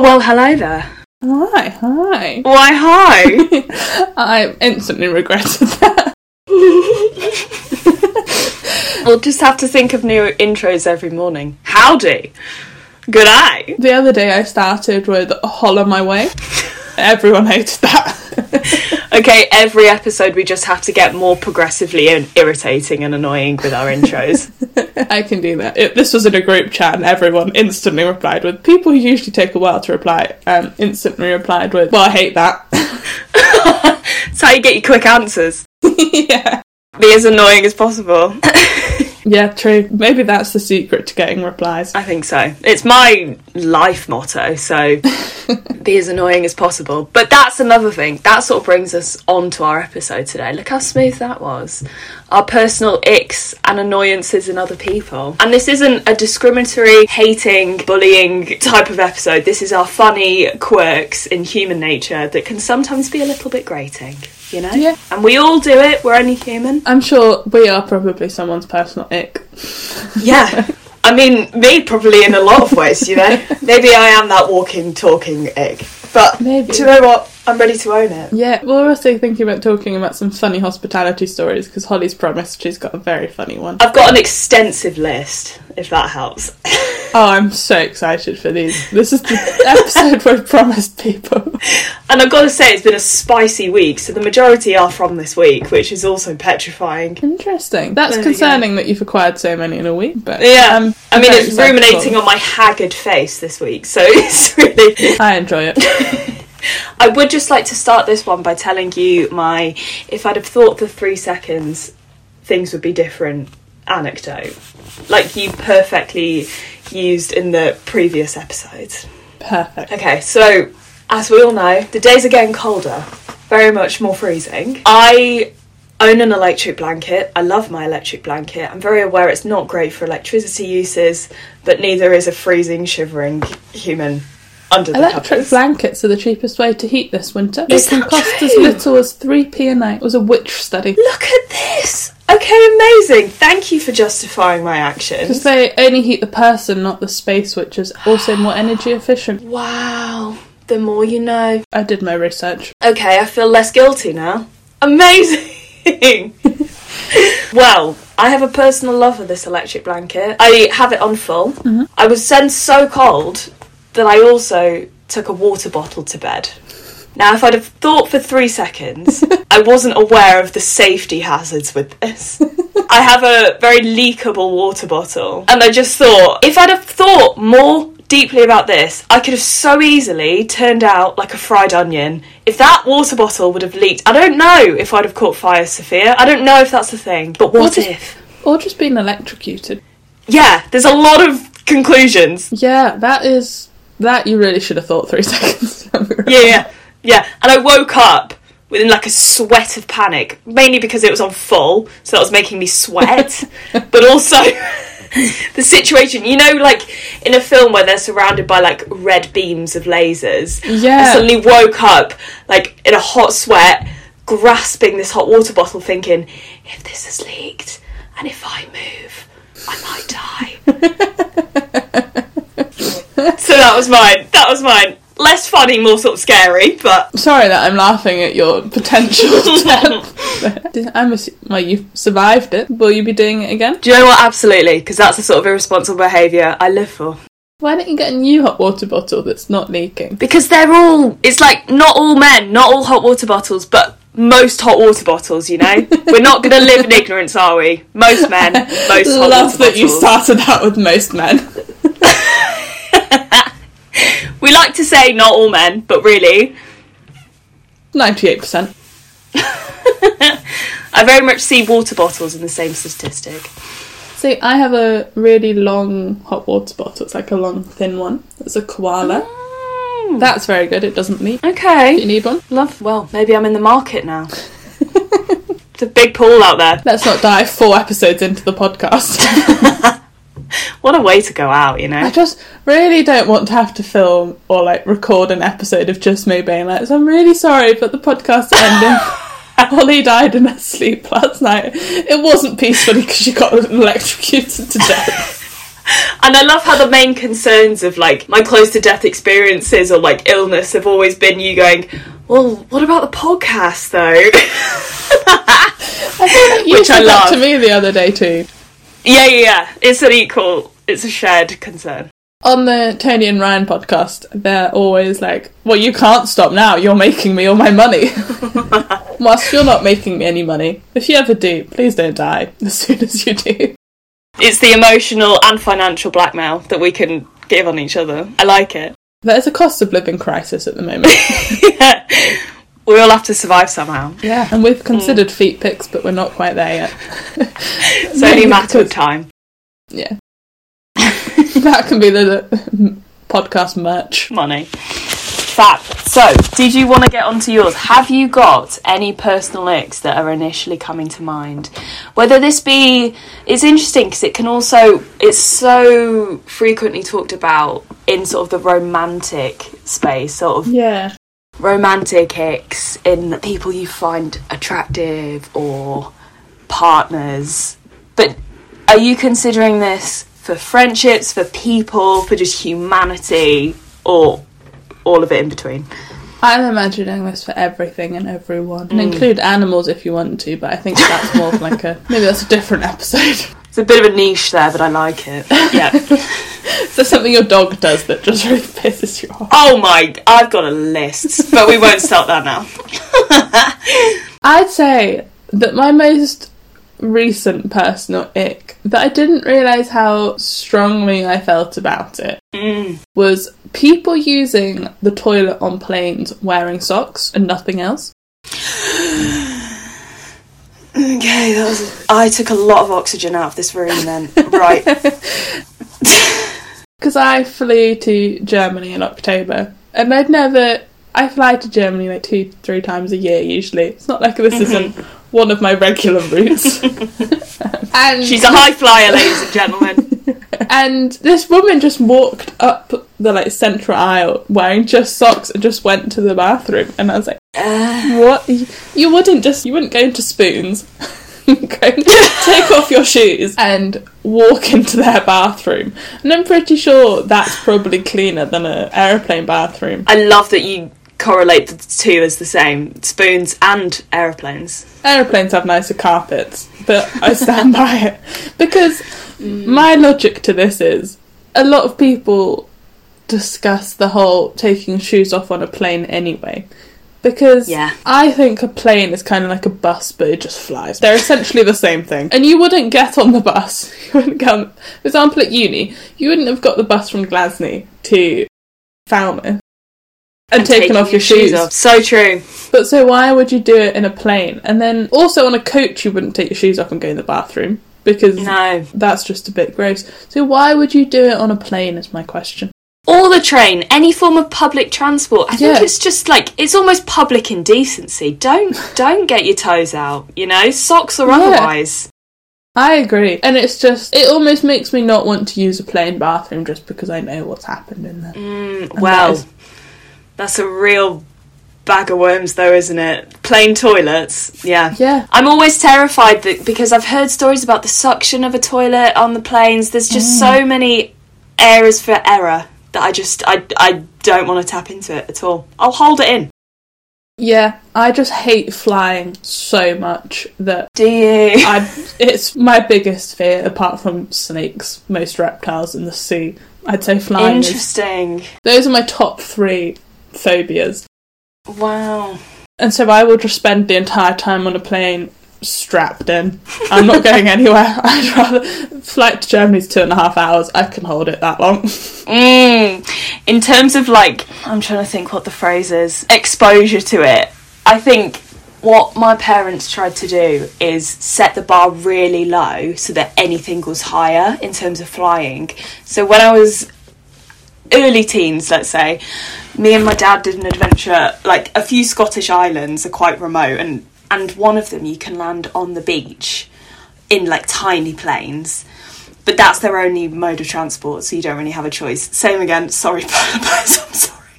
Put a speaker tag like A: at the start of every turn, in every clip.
A: Oh, well, hello there.
B: Hi, hi.
A: Why, hi.
B: I instantly regretted that.
A: we'll just have to think of new intros every morning. Howdy. Good eye.
B: The other day I started with Hollow My Way. Everyone hated that.
A: okay, every episode we just have to get more progressively irritating and annoying with our intros.
B: I can do that. If this was in a group chat and everyone instantly replied with, people who usually take a while to reply, um, instantly replied with, well, I hate that.
A: That's how you get your quick answers.
B: yeah.
A: Be as annoying as possible.
B: Yeah, true. Maybe that's the secret to getting replies.
A: I think so. It's my life motto, so be as annoying as possible. But that's another thing. That sort of brings us on to our episode today. Look how smooth that was. Our personal icks and annoyances in other people. And this isn't a discriminatory, hating, bullying type of episode. This is our funny quirks in human nature that can sometimes be a little bit grating you know?
B: Yeah.
A: And we all do it, we're only human.
B: I'm sure we are probably someone's personal ick.
A: Yeah. I mean, me probably in a lot of ways, you know? Maybe I am that walking, talking egg. But
B: Maybe.
A: do you know what? I'm ready to own it.
B: Yeah, we're also thinking about talking about some funny hospitality stories because Holly's promised she's got a very funny one.
A: I've got an extensive list, if that helps.
B: oh, I'm so excited for these. This is the episode I promised people.
A: And I've got to say, it's been a spicy week, so the majority are from this week, which is also petrifying.
B: Interesting. That's concerning that you've acquired so many in a week, but
A: yeah, um, I mean, it's ruminating on my haggard face this week, so it's really.
B: I enjoy it.
A: I would just like to start this one by telling you my if I'd have thought for three seconds things would be different anecdote. Like you perfectly used in the previous episodes.
B: Perfect.
A: Okay, so as we all know, the days are getting colder, very much more freezing. I own an electric blanket. I love my electric blanket. I'm very aware it's not great for electricity uses, but neither is a freezing, shivering human under
B: Electric
A: covers.
B: blankets are the cheapest way to heat this winter. Is they can cost true? as little as 3p a night. It was a witch study.
A: Look at this! Okay, amazing. Thank you for justifying my actions.
B: Because they only heat the person, not the space, which is also more energy efficient.
A: Wow. The more you know.
B: I did my research.
A: Okay, I feel less guilty now. Amazing! well, I have a personal love for this electric blanket. I have it on full.
B: Mm-hmm.
A: I was then so cold that I also took a water bottle to bed. Now, if I'd have thought for three seconds, I wasn't aware of the safety hazards with this. I have a very leakable water bottle, and I just thought if I'd have thought more deeply about this, I could have so easily turned out like a fried onion. If that water bottle would have leaked, I don't know if I'd have caught fire, Sophia. I don't know if that's the thing, but what
B: just,
A: if?
B: Or just been electrocuted.
A: Yeah, there's a lot of conclusions.
B: Yeah, that is that you really should have thought three seconds.
A: yeah, yeah, yeah. And I woke up within like a sweat of panic, mainly because it was on full, so that was making me sweat, but also. the situation, you know, like in a film where they're surrounded by like red beams of lasers.
B: Yeah.
A: I suddenly woke up like in a hot sweat, grasping this hot water bottle, thinking, if this has leaked and if I move, I might die. so that was mine. That was mine. Less funny, more sort of scary, but
B: sorry that I'm laughing at your potential death. I'm assu- well, you survived it. Will you be doing it again?
A: Do you know what? Absolutely, because that's the sort of irresponsible behaviour I live for.
B: Why don't you get a new hot water bottle that's not leaking?
A: Because they're all. It's like not all men, not all hot water bottles, but most hot water bottles, you know? We're not going to live in ignorance, are we? Most men, most hot
B: Love
A: water
B: that you started out with most men.
A: We like to say not all men, but really,
B: 98%.
A: I very much see water bottles in the same statistic.
B: See, I have a really long hot water bottle. It's like a long, thin one. It's a koala.
A: Mm.
B: That's very good. It doesn't leak. Okay. Do you need one?
A: Love. Well, maybe I'm in the market now. it's a big pool out there.
B: Let's not die four episodes into the podcast.
A: What a way to go out, you know?
B: I just really don't want to have to film or like record an episode of just me being like, so I'm really sorry, but the podcast ended. Holly died in her sleep last night. It wasn't peacefully because she got electrocuted to death.
A: And I love how the main concerns of like my close to death experiences or like illness have always been you going, well, what about the podcast though?
B: You
A: Which I
B: said that to me the other day too.
A: Yeah, yeah, yeah. It's an equal, it's a shared concern.
B: On the Tony and Ryan podcast, they're always like, Well, you can't stop now, you're making me all my money. Whilst you're not making me any money, if you ever do, please don't die as soon as you do.
A: It's the emotional and financial blackmail that we can give on each other. I like it.
B: There's a cost of living crisis at the moment.
A: we all have to survive somehow.
B: yeah. And we've mm. considered feet pics, but we're not quite there yet.
A: It's only a matter of time.
B: Yeah. that can be the, the podcast merch.
A: Money. Fab. So, did you want to get onto yours? Have you got any personal icks that are initially coming to mind? Whether this be, it's interesting because it can also, it's so frequently talked about in sort of the romantic space, sort of
B: Yeah.
A: Romantic hicks in people you find attractive or partners. But are you considering this for friendships, for people, for just humanity, or all of it in between?
B: I'm imagining this for everything and everyone.
A: Mm.
B: And include animals if you want to, but I think that's more like a maybe that's a different episode.
A: It's a bit of a niche there, but I like it. Yeah.
B: Is there something your dog does that just really pisses you off?
A: oh my, I've got a list, but we won't start that now.
B: I'd say that my most recent personal ick that I didn't realise how strongly I felt about it
A: Mm.
B: was people using the toilet on planes wearing socks and nothing else.
A: Okay, that was. I took a lot of oxygen out of this room then. Right.
B: Because I flew to Germany in October, and I'd never. I fly to Germany like two, three times a year usually. It's not like this isn't one of my regular routes. and
A: She's a high flyer, ladies and gentlemen.
B: and this woman just walked up the like central aisle wearing just socks and just went to the bathroom, and I was like,
A: Uh,
B: "What? You- You wouldn't just you wouldn't go into Spoons." take off your shoes and walk into their bathroom. And i'm pretty sure that's probably cleaner than an aeroplane bathroom.
A: I love that you correlate the two as the same spoons and aeroplanes.
B: aeroplanes have nicer carpets but i stand by it. Because my logic to this is a lot of people discuss the whole taking shoes off on a plane anyway because
A: Yeah.
B: I think a plane is kind of like a bus, but it just flies. They're essentially the same thing. And you wouldn't get on the bus. You wouldn't come. For example, at uni, you wouldn't have got the bus from Glasney to Falmouth and, taken
A: taking
B: off your, shoes.
A: off. So true.
B: But so why would you do it in a plane? And then also on a coach, you wouldn't take your shoes off and go in the bathroom because
A: No.
B: that's just a bit gross. So why would you do it on a plane? Is my question.
A: Or the train, any form of public transport. I think
B: Yeah.
A: it's just like it's almost public indecency. Don't don't get your toes out, you know, socks or
B: Yeah.
A: otherwise.
B: I agree, and it's just it almost makes me not want to use a plane bathroom just because I know what's happened in there.
A: Mm, well,
B: that is-
A: that's a real bag of worms, though, isn't it? Plain toilets, yeah.
B: Yeah.
A: I'm always terrified that because I've heard stories about the suction of a toilet on the planes. There's just so many areas for error that I just I I don't want to tap into it at all. I'll hold it in.
B: Yeah, I just hate flying so much that
A: Do you?
B: I it's my biggest fear apart from snakes, most reptiles in the sea. I'd say flying is
A: Interesting.
B: those are my top 3 phobias.
A: Wow.
B: And so I will just spend the entire time on a plane strapped in. I'm not going anywhere. I'd rather flight to Germany's two and a half hours. I can hold it that long.
A: Mm. In terms of like, I'm trying to think what the phrase is. Exposure to it. I think what my parents tried to do is set the bar really low so that anything was higher in terms of flying. So when I was early teens, let's say, me and my dad did an adventure. Like a few Scottish islands are quite remote, and and one of them you can land on the beach in like tiny planes. But that's their only mode of transport, so you don't really have a choice. Same again. Sorry, I'm sorry.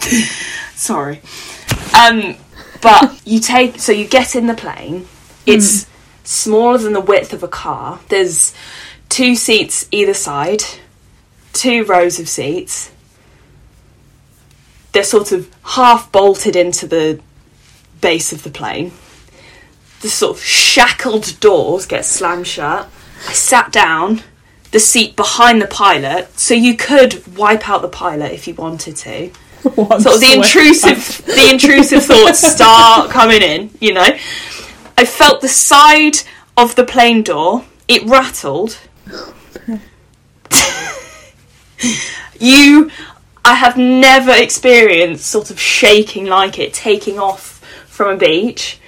A: sorry. Um, but you take so you get in the plane. It's smaller than the width of a car. There's two seats either side, two rows of seats. They're sort of half bolted into the base of the plane. The sort of shackled doors get slammed shut. I sat down, the seat behind the pilot, so you could wipe out the pilot if you wanted to.
B: One
A: Sort of the intrusive, the intrusive thoughts start coming in. You know, I felt the side of the plane door. It rattled. you, I have never experienced sort of shaking like it, taking off from a beach.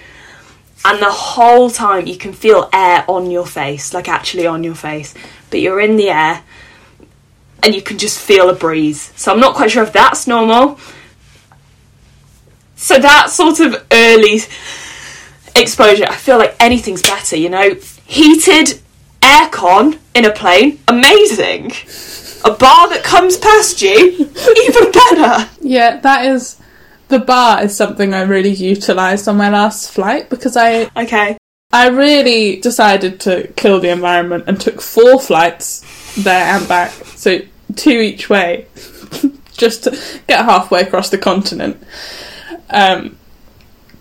A: And the whole time you can feel air on your face, like actually on your face. But you're in the air and you can just feel a breeze. So I'm not quite sure if that's normal. So that sort of early exposure, I feel like anything's better, you know? Heated aircon in a plane, amazing. A bar that comes past you, even better.
B: Yeah, that is. The bar is something I really utilised on my last flight because I
A: Okay.
B: I really decided to kill the environment and took four flights there and back, so two each way, just to get halfway across the continent. Um,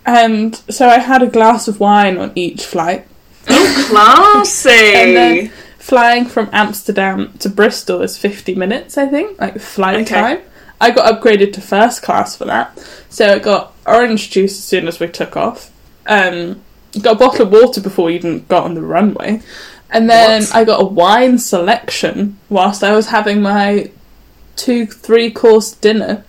B: and so I had a glass of wine on each flight,
A: Classy.
B: and then flying from Amsterdam to Bristol is fifty minutes, I think, like flight
A: Okay.
B: time. I got upgraded to first class for that, so I got orange juice as soon as we took off. Um, got a bottle of water before we even got on the runway, and then
A: What?
B: I got a wine selection whilst I was having my two three course dinner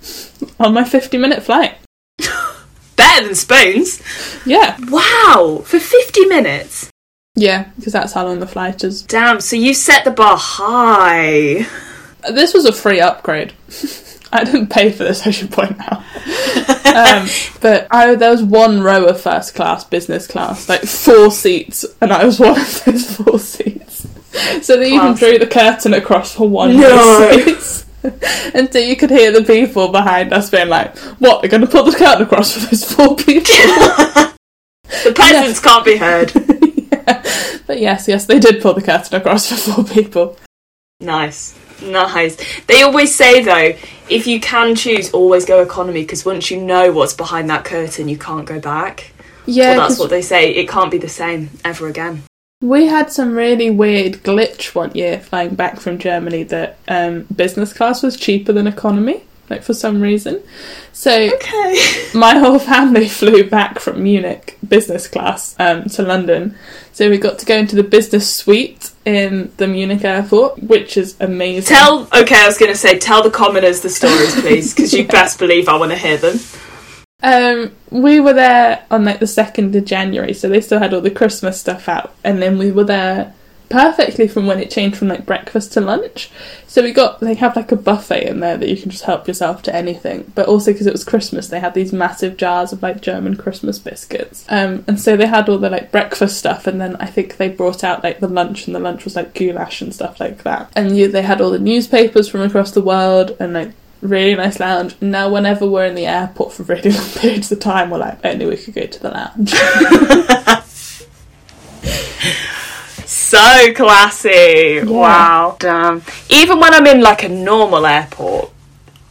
B: on my fifty minute flight.
A: Better than spoons.
B: Yeah,
A: Wow, for 50 minutes.
B: yeah, because that's how long the flight is.
A: Damn, so you set the bar high.
B: This was a free upgrade. I didn't pay for this, I should point out. um, but I, there was one row of first class, business class, like four seats, and I was one of those four seats. So they even
A: Class.
B: drew the curtain across for one
A: No.
B: those seats. and so you could hear the people behind us being like, What, they're going to pull the curtain across for those four people?
A: The peasants can't be heard.
B: yeah. But yes, yes, they did pull the curtain across for four people.
A: Nice. Nice. They always say though, if you can choose, always go economy because once you know what's behind that curtain, you can't go back.
B: Yeah,
A: well, that's what they say. It can't be the same ever again.
B: We had some really weird glitch one year flying back from Germany that um, business class was cheaper than economy, like for some reason. So
A: Okay.
B: my whole family flew back from Munich business class um, to London. So we got to go into the business suite in the Munich airport, which is amazing.
A: Tell. Okay, I was going to say, tell the commoners the stories, please, because you best believe I want to hear them.
B: Um, we were there on like the second of January, so they still had all the Christmas stuff out, and then we were there perfectly from when it changed from like breakfast to lunch. So we got they have like a buffet in there that you can just help yourself to anything, but also because it was Christmas, they had these massive jars of like German Christmas biscuits. Um, and so they had all the like breakfast stuff, and then I think they brought out like the lunch, and the lunch was like goulash and stuff like that. And you, they had all the newspapers from across the world, and like really nice lounge. Now, whenever we're in the airport for really long periods of time, we're like, only we could go to the lounge.
A: So classy. Wow. Damn. Even when I'm in like a normal airport,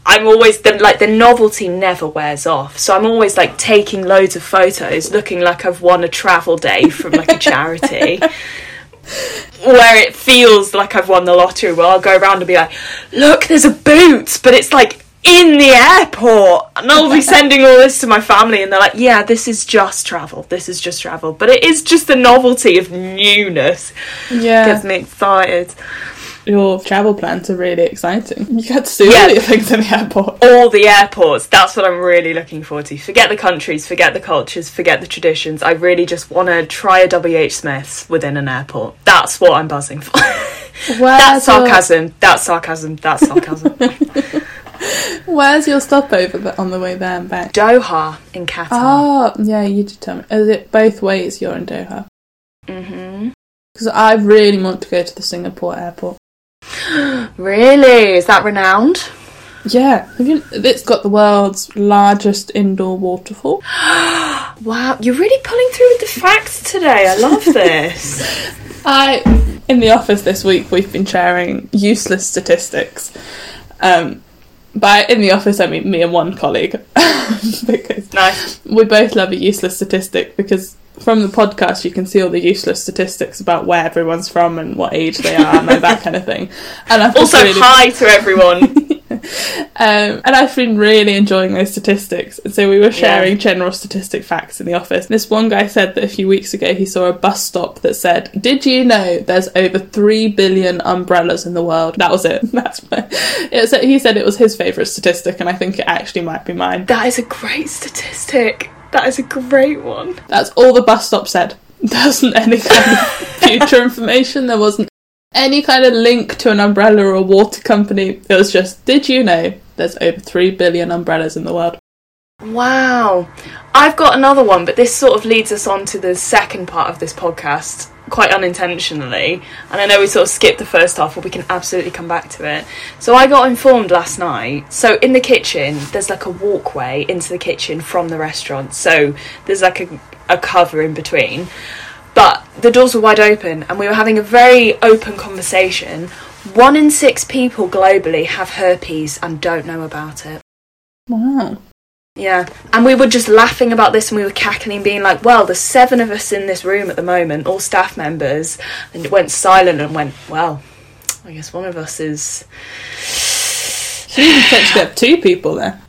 A: I'm always the like the novelty never wears off. So I'm always like taking loads of photos, looking like I've won a travel day from like a charity. Where it feels like I've won the lottery, where I'll go around and be like, "Look, there's a boot," but it's like in the airport, and I'll be sending all this to my family, and they're like, "Yeah, this is just travel. This is just travel," but it is just the novelty of newness
B: yeah,
A: gets me excited.
B: your travel plans are really exciting. You get to see
A: Yeah.
B: all your things in the airport.
A: All the airports, that's what I'm really looking forward to. Forget the countries, forget the cultures, forget the traditions. I really just want to try a WH Smith's within an airport. That's what I'm buzzing for.
B: Where's
A: that's sarcasm. That's sarcasm. That's sarcasm.
B: Where's your stopover on the way there and back?
A: Doha in Qatar.
B: Oh, yeah, you did tell me. Is it both ways you're in Doha?
A: hmm
B: Because I really want to go to the Singapore airport.
A: Really? Is that renowned?
B: Yeah, have you, it's got the world's largest indoor waterfall.
A: Wow, you're really pulling through with the facts today. I love this.
B: I in the office this week, we've been sharing useless statistics. Um, by in the office, I mean me and one colleague, because
A: Nice.
B: we both love a useless statistic because from the podcast you can see all the useless statistics about where everyone's from and what age they are and like that kind of thing. And I've
A: Also,
B: really-
A: hi to everyone.
B: um, and I've been really enjoying those statistics. And so we were sharing general statistic facts in the office. This one guy said that a few weeks ago he saw a bus stop that said, "Did you know there's over three billion umbrellas in the world?" That was it. That's my, it said, he said it was his favourite statistic, and I think it actually might be mine.
A: that is a great statistic. That is a great one.
B: That's all the bus stop said. There wasn't any kind of future information. There wasn't any kind of link to an umbrella or a water company. It was just, did you know there's over 3 billion umbrellas in the world?
A: Wow. I've got another one, but this sort of leads us on to the second part of this podcast, quite unintentionally. And I know we sort of skipped the first half, but we can absolutely come back to it. So I got informed last night. So in the kitchen, there's like a walkway into the kitchen from the restaurant. So there's like a, a cover in between. But the doors were wide open, and we were having a very open conversation. One in six people globally have herpes and don't know about it.
B: Wow.
A: Yeah, and we were just laughing about this and we were cackling, being like, well, there's seven of us in this room at the moment, all staff members. And it went silent and went, well, I guess one of us is.
B: So you potentially have two people there.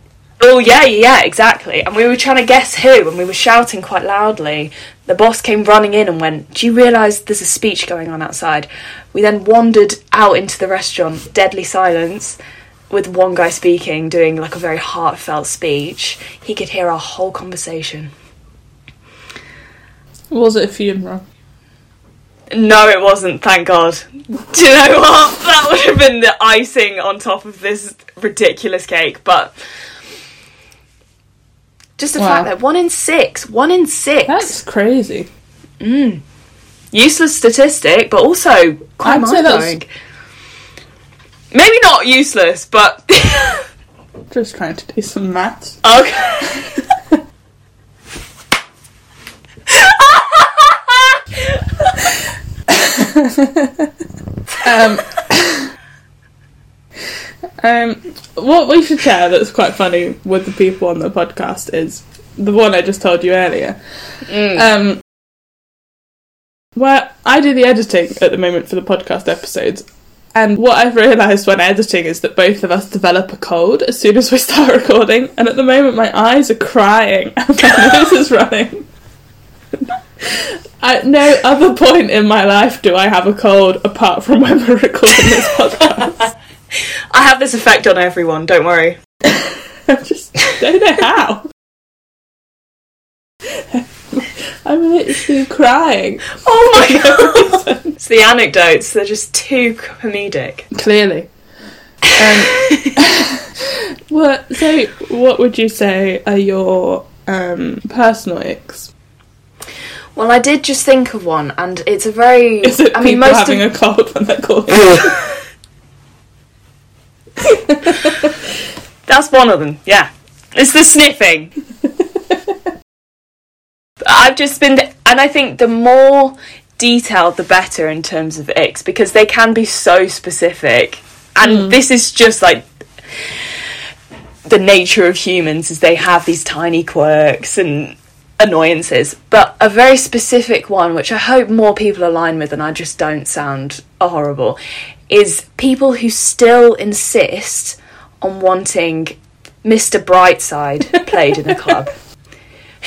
A: Oh, yeah, yeah, exactly. And we were trying to guess who and we were shouting quite loudly. The boss came running in and went, Do you realise there's a speech going on outside? We then wandered out into the restaurant, deadly silence. With one guy speaking, doing like a very heartfelt speech, he could hear our whole conversation.
B: Was it a funeral?
A: No, it wasn't, thank God. Do you know what? That would have been the icing on top of this ridiculous cake, but just the
B: Wow.
A: fact that one in six, one in six.
B: That's crazy. Mm.
A: useless statistic, but also quite mind blowing. Maybe not useless, but
B: Just trying to do some maths.
A: okay.
B: Um, um, what we should share that's quite funny with the people on the podcast is the one I just told you earlier. Um, where I do the editing at the moment for the podcast episodes. And what I've realised when editing is that both of us develop a cold as soon as we start recording. And at the moment, my eyes are crying and my nose is running. At no other point in my life do I have a cold apart from when we're recording this podcast.
A: I have this effect on everyone, don't worry.
B: I just don't know how. I'm literally crying.
A: Oh my god! it's the anecdotes, they're just too comedic.
B: Clearly. Um, what? So, what would you say are your um, personal icks?
A: Well, I did just think of one, and it's a very.
B: Is it
A: I
B: people
A: mean, most
B: having
A: of,
B: a cold when they're calling?
A: That's one of them, yeah. It's the sniffing. I've just been, and I think the more detailed, the better in terms of icks because they can be so specific. And hmm. this is just like the nature of humans is they have these tiny quirks and annoyances. But a very specific one, which I hope more people align with, and I just don't sound horrible, is people who still insist on wanting Mr. Brightside played in a club.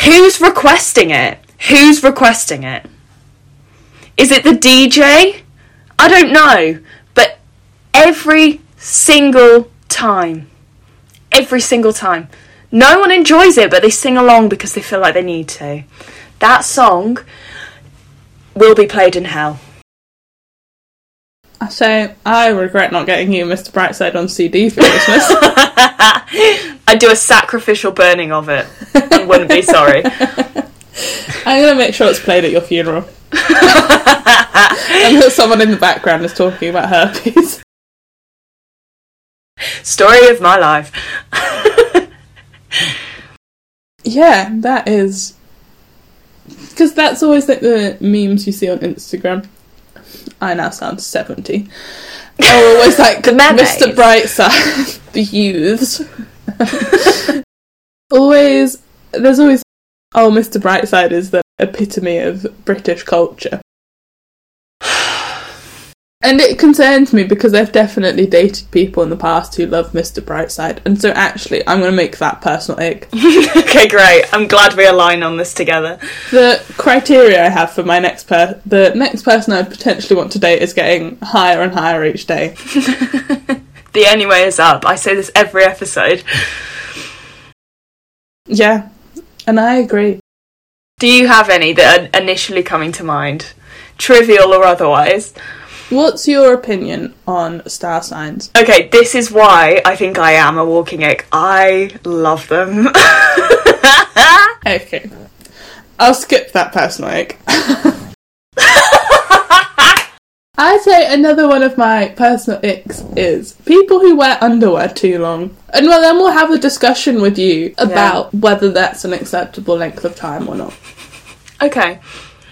A: Who's requesting it? Who's requesting it? Is it the DJ? I don't know. But every single time, every single time, no one enjoys it, but they sing along because they feel like they need to. That song will be played in hell.
B: So, I regret not getting you Mr. Brightside on CD for Christmas.
A: I'd do a sacrificial burning of it and wouldn't be sorry.
B: I'm going to make sure it's played at your funeral. and that someone in the background is talking about herpes.
A: Story of my life.
B: Yeah, that is. Because that's always like the memes you see on Instagram. I now sound 70. Are always like
A: The.
B: Mr. Brightside, the youths. always, there's always, oh, Mr. Brightside is the epitome of British culture. And it concerns me because I've definitely dated people in the past who love Mr. Brightside, and so actually, I'm going to make that personal ick.
A: okay, great. I'm glad we align on this together.
B: the criteria I have for my next per the next person I potentially want to date is getting higher and higher each day.
A: The only way is up. I say this every episode.
B: Yeah, and I agree.
A: Do you have any that are initially coming to mind? Trivial or otherwise?
B: What's your opinion on star signs?
A: Okay, this is why I think I am a walking egg. I love them.
B: Okay, I'll skip that personal ick. I'd say another one of my personal icks is people who wear underwear too long. And well, then we'll have a discussion with you about whether that's an acceptable length of time or not.
A: okay.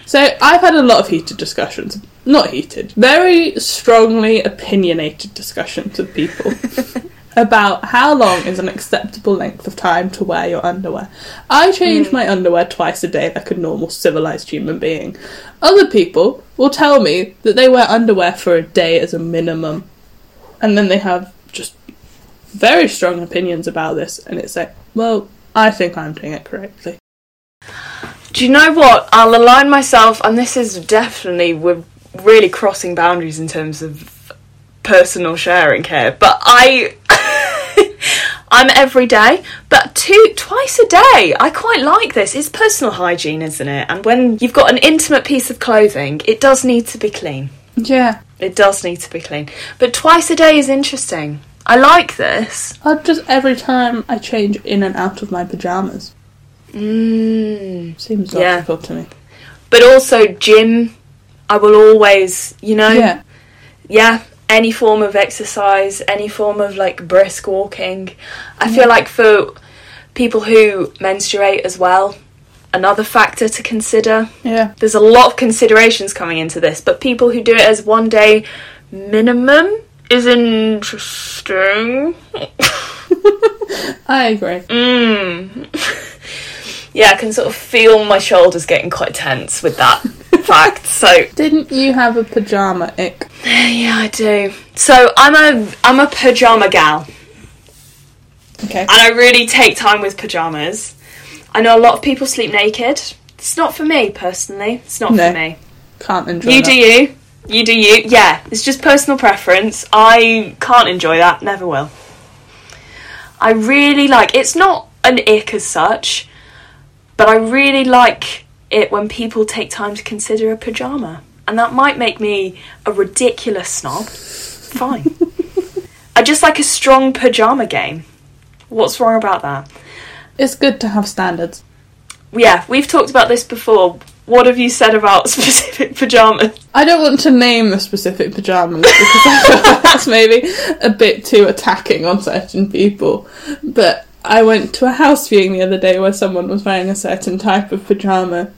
B: So I've had a lot of heated discussions. Not heated, very strongly opinionated discussions with people about how long is an acceptable length of time to wear your underwear. I change hmm. my underwear twice a day like a normal civilized human being. Other people will tell me that they wear underwear for a day as a minimum. And then they have just very strong opinions about this and it's like, well, I think I'm doing it correctly.
A: Do you know what? I'll align myself, and this is definitely we're really crossing boundaries in terms of personal sharing here. But I, I'm every day, but two twice a day. I quite like this. It's personal hygiene, isn't it? And when you've got an intimate piece of clothing, it does need to be clean.
B: Yeah.
A: It does need to be clean. But twice a day is interesting. I like this.
B: I'll just every time I change in and out of my pajamas.
A: Mm.
B: Seems
A: Yeah.
B: logical to me.
A: But also, gym. I will always, you know.
B: Yeah.
A: yeah, any form of exercise, any form of like brisk walking. I feel like for people who menstruate as well, another factor to consider.
B: Yeah.
A: There's a lot of considerations coming into this, but people who do it as one day minimum is interesting.
B: I agree.
A: Mm. yeah, I can sort of feel my shoulders getting quite tense with that fact. So
B: Didn't you have a pajama ick?
A: yeah, I do. So I'm a I'm a pajama gal.
B: Okay.
A: and I really take time with pajamas. I know a lot of people sleep naked. It's not for me personally. It's not
B: No.
A: for me.
B: Can't enjoy
A: You
B: that.
A: do you. You do you. Yeah, it's just personal preference. I can't enjoy that. Never will. I really like. It's not an ick as such, but I really like it when people take time to consider a pajama, and that might make me a ridiculous snob. Fine. I just like a strong pajama game. What's wrong about that?
B: It's good to have standards.
A: Yeah, we've talked about this before. What have you said about specific pajamas?
B: I don't want to name the specific pajamas because I feel like that's maybe a bit too attacking on certain people. But I went to a house viewing the other day where someone was wearing a certain type of pajama,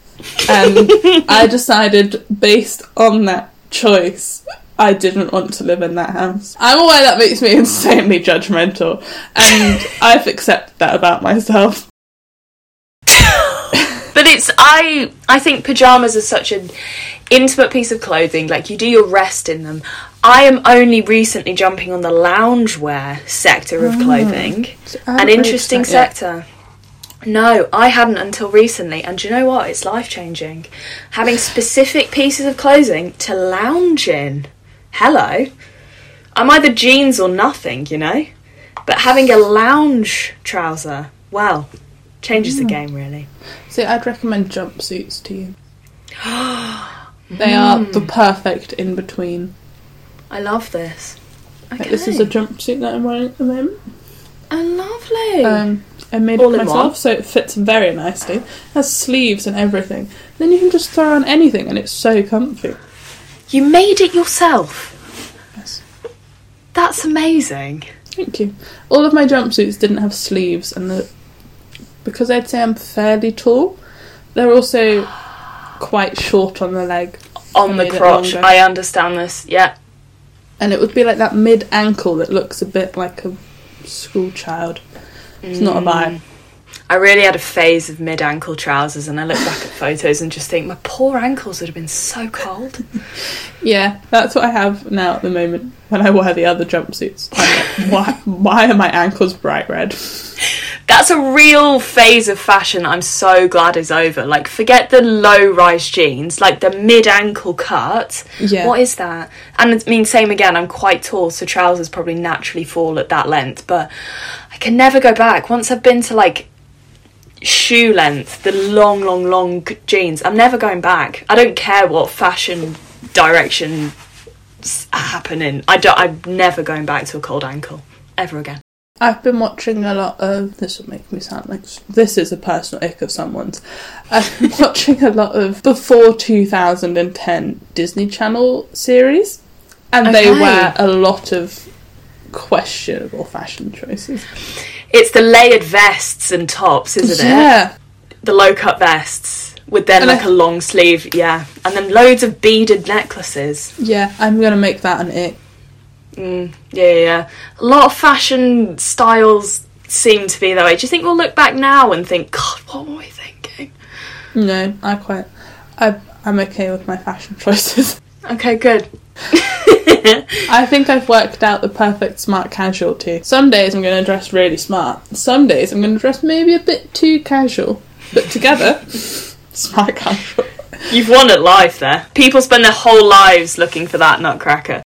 B: and I decided based on that choice. I didn't want to live in that house. I'm aware that makes me insanely judgmental, and I've accepted that about myself.
A: But it's I I think pajamas are such an intimate piece of clothing. Like you do your rest in them. I am only recently jumping on the loungewear sector of ah, clothing.
B: I
A: An interesting
B: reached that yet.
A: sector. No, I hadn't until recently, and do you know what? It's life changing. Having specific pieces of clothing to lounge in. Hello. I'm either jeans or nothing, you know? But having a lounge trouser, well, changes the hmm. game really.
B: See, I'd recommend jumpsuits to you. they are the perfect in between.
A: I love this. Okay.
B: Like, this is a jumpsuit that I'm wearing at the moment.
A: oh, lovely.
B: Um, I made
A: All
B: it myself,
A: one?
B: so it fits very nicely. has sleeves and everything. Then you can just throw on anything, and it's so comfy.
A: you made it yourself.
B: Yes.
A: That's amazing.
B: Thank you. All of my jumpsuits didn't have sleeves, and the because I'd say I'm fairly tall, they're also quite short on the leg.
A: on the crotch. I understand this. Yeah.
B: and it would be like that mid ankle that looks a bit like a school child. It's not a
A: Mm.
B: vibe.
A: I really had a phase of mid ankle trousers, and I look back at photos and just think my poor ankles would have been so cold.
B: Yeah, that's what I have now at the moment when I wear the other jumpsuits. I'm like, why, why are my ankles bright red?
A: That's a real phase of fashion I'm so glad is over. Like, forget the low rise jeans, like the mid ankle cut.
B: Yeah.
A: What is that? And I mean, same again, I'm quite tall, so trousers probably naturally fall at that length, but I can never go back. Once I've been to like shoe length, the long, long, long jeans, I'm never going back. I don't care what fashion direction happening. I don't, I'm never going back to a cold ankle ever again.
B: I've been watching a lot of. This will make me sound like this is a personal ick of someone's. I've been watching a lot of before 2010 Disney Channel series, and they
A: Okay.
B: wear a lot of questionable fashion choices.
A: It's the layered vests and tops, isn't it?
B: Yeah,
A: The low cut vests with then
B: And
A: like
B: I-
A: a long sleeve, yeah, and then loads of beaded necklaces.
B: yeah. I'm gonna make that an it.
A: Mm, yeah, yeah, yeah. A lot of fashion styles seem to be that way. Do you think we'll look back now and think, God, what were we thinking?
B: No, I quite. I I'm okay with my fashion choices.
A: Okay, good.
B: I think I've worked out the perfect smart casual too. Some days I'm going to dress really smart. Some days I'm going to dress maybe a bit too casual. But together, smart casual.
A: You've won at life there. People spend their whole lives looking for that nutcracker.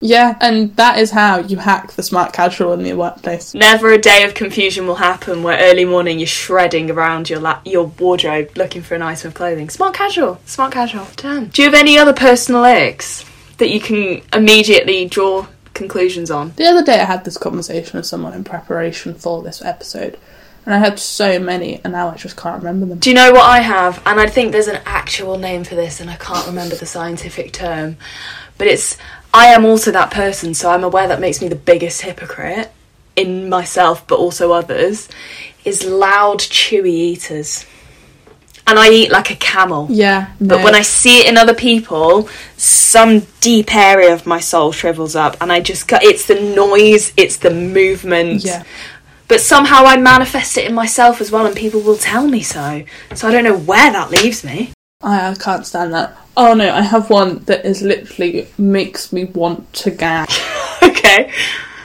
B: Yeah, and that is how you hack the smart casual in the workplace.
A: Never a day of confusion will happen where early morning you're shredding around your la- your wardrobe looking for an item of clothing. Smart casual, smart casual. Damn. Do you have any other personal icks that you can immediately draw conclusions on?
B: The other day I had this conversation with someone in preparation for this episode, and I had so many, and now I just can't remember them.
A: Do you know what I have? And I think there's an actual name for this, and I can't remember the scientific term. But it's I am also that person, so I'm aware that makes me the biggest hypocrite in myself, but also others. Is loud, chewy eaters, and I eat like a camel.
B: Yeah,
A: But when I see it in other people, some deep area of my soul shrivels up, and I just got it's the noise, it's the movement.
B: Yeah.
A: But somehow I manifest it in myself as well, and people will tell me so. So I don't know where that leaves me.
B: I, I can't stand that. Oh no, I have one that is literally makes me want to gag.
A: okay.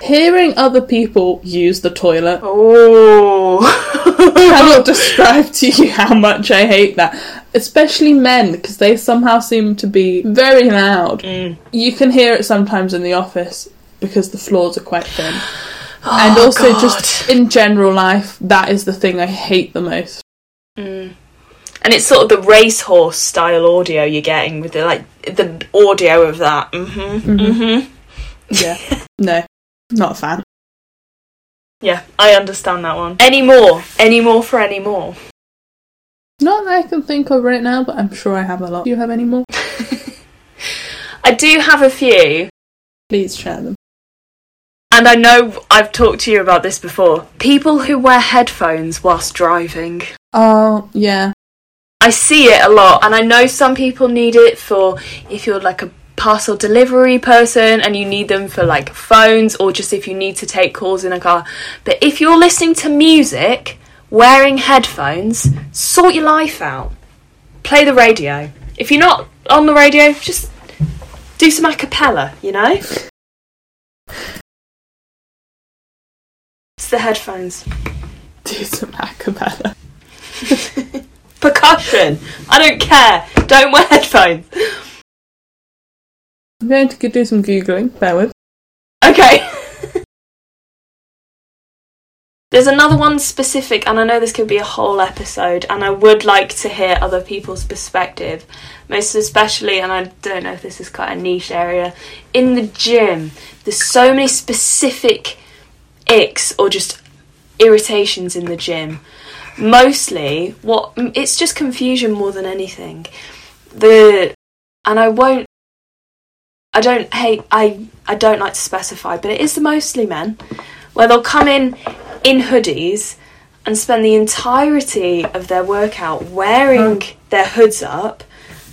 B: Hearing other people use the toilet
A: Oh.
B: I cannot describe to you how much I hate that. Especially men, because they somehow seem to be very loud.
A: Mm.
B: You can hear it sometimes in the office because the floors are quite thin. and
A: Oh,
B: also,
A: God.
B: just in general life, that is the thing I hate the most.
A: Mm. And it's sort of the racehorse style audio you're getting with the like the audio of that. Mm-hmm.
B: Mhm.
A: Mm-hmm.
B: Yeah. no, not a fan.
A: Yeah, I understand that one. Any more? Any more for any more?
B: Not that I can think of right now, but I'm sure I have a lot. Do you have any more?
A: I do have a few.
B: Please share them.
A: And I know I've talked to you about this before. People who wear headphones whilst driving.
B: Oh, yeah.
A: I see it a lot, and I know some people need it for if you're like a parcel delivery person and you need them for like phones or just if you need to take calls in a car. But if you're listening to music, wearing headphones, sort your life out. Play the radio. If you're not on the radio, just do some a cappella, you know? It's the headphones.
B: Do some acapella.
A: Percussion. I don't care. Don't wear headphones.
B: I'm going to do some googling. Bear with.
A: Okay. There's another one specific, and I know this could be a whole episode, and I would like to hear other people's perspective. Most especially, and I don't know if this is quite a niche area, in the gym, there's so many specific icks or just irritations in the gym. Mostly, what it's just confusion more than anything. The and I won't I don't hate I I don't like to specify, but it is mostly men where they'll come in in hoodies and spend the entirety of their workout wearing mm. their hoods up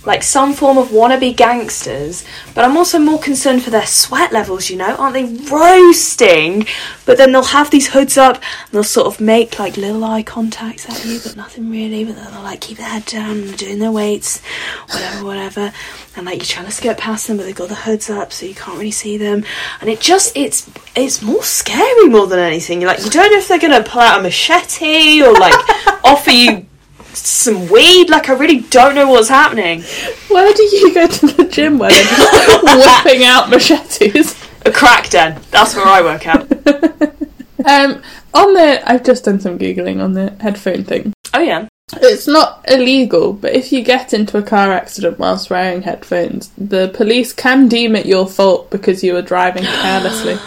A: like some form of wannabe gangsters, but I'm also more concerned for their sweat levels, you know? Aren't they roasting? But then they'll have these hoods up and they'll sort of make like little eye contacts at you, but nothing really, but they'll like keep their head down and doing their weights, whatever, whatever. And like you're trying to skirt past them, but they've got the hoods up so you can't really see them. And it just, it's it's more scary more than anything. You're like, you don't know if they're going to pull out a machete or like offer you some weed. Like, I really don't know what's happening.
B: Where do you go to the gym where they're just whipping out machetes?
A: A crack den. That's where I work out.
B: Um, on the, I've just done some googling on the headphone thing.
A: Oh yeah.
B: It's not illegal, but if you get into a car accident whilst wearing headphones, the police can deem it your fault because you were driving carelessly.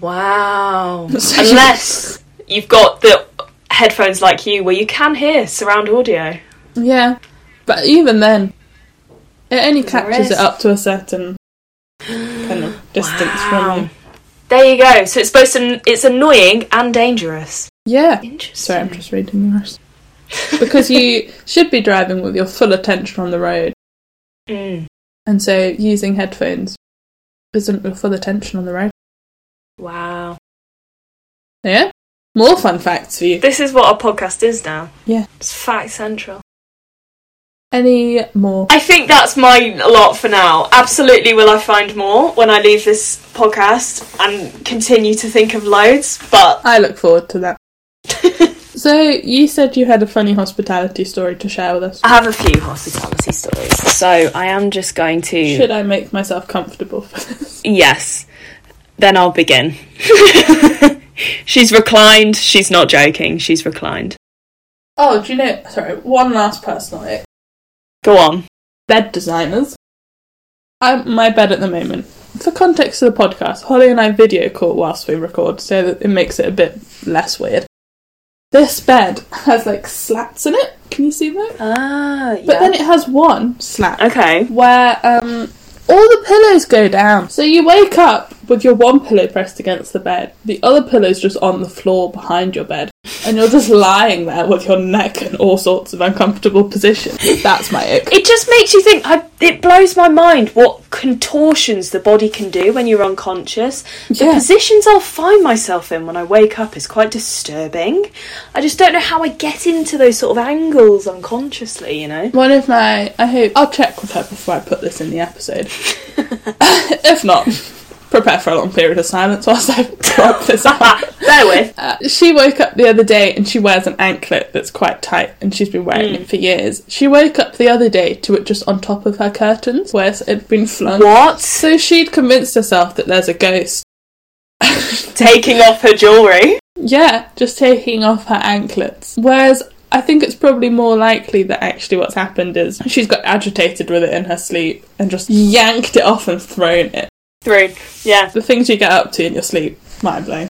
A: Wow.
B: So
A: Unless you've got the headphones like you, where you can hear surround audio.
B: Yeah, but even then, it only
A: There's a
B: catches it up to a certain kind of distance
A: Wow.
B: from you.
A: There you go. So it's supposed to. It's annoying and dangerous.
B: Yeah.
A: Interesting.
B: Sorry, I'm just reading the rest. because you should be driving with your full attention on the road,
A: Mm.
B: and so using headphones isn't your full attention on the road.
A: Wow.
B: Yeah? More fun facts for you.
A: This is what our podcast is now.
B: Yeah.
A: It's fact central.
B: Any more?
A: I think that's my lot for now. Absolutely, will I find more when I leave this podcast and continue to think of loads? But
B: I look forward to that. So, you said you had a funny hospitality story to share with us.
A: I have a few hospitality stories. So I am just going to.
B: Should I make myself comfortable for this?
A: Yes. Then I'll begin. she's reclined. She's not joking. She's reclined.
B: Oh, do you know? Sorry, one last personal ick.
A: Go on.
B: bed designers. I'm my bed at the moment. For context of the podcast, Holly and I video call whilst we record, so that it makes it a bit less weird. This bed has like slats in it. Can you see that?
A: Ah, yeah.
B: But then it has one slat
A: okay.
B: where um all the pillows go down. So you wake up with your one pillow pressed against the bed, the other pillow's just on the floor behind your bed, and you're just lying there with your neck in all sorts of uncomfortable positions. That's my ick.
A: It just makes you think. I, it blows my mind what contortions the body can do when you're unconscious. The
B: Yeah.
A: positions I'll find myself in when I wake up is quite disturbing. I just don't know how I get into those sort of angles unconsciously. You know.
B: One of my, I hope, I'll check with her before I put this in the episode. if not, prepare for a long period of silence whilst I drop this out.
A: Bear with.
B: Uh, she woke up the other day and she wears an anklet that's quite tight and she's been wearing it for years. She woke up the other day to it just on top of her curtains where it had been flung.
A: What?
B: So she'd convinced herself that there's a ghost.
A: Taking off her jewellery.
B: Yeah, just taking off her anklets. Whereas I think it's probably more likely that actually what's happened is she's got agitated with it in her sleep and just yanked it off and thrown it.
A: Through. Yeah.
B: The things you get up to in your sleep, mind blowing.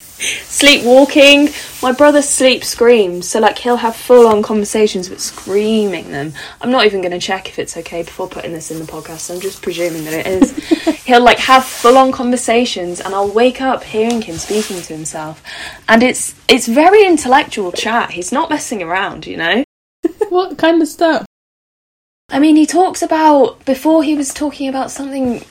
A: Sleepwalking. My brother sleep screams, so like he'll have full on conversations but screaming them. I'm not even going to check if it's okay before putting this in the podcast. I'm just presuming that it is. he'll like have full on conversations, and I'll wake up hearing him speaking to himself, and it's it's very intellectual chat. He's not messing around, you know.
B: What kind of stuff?
A: I mean, he talks about before he was talking about something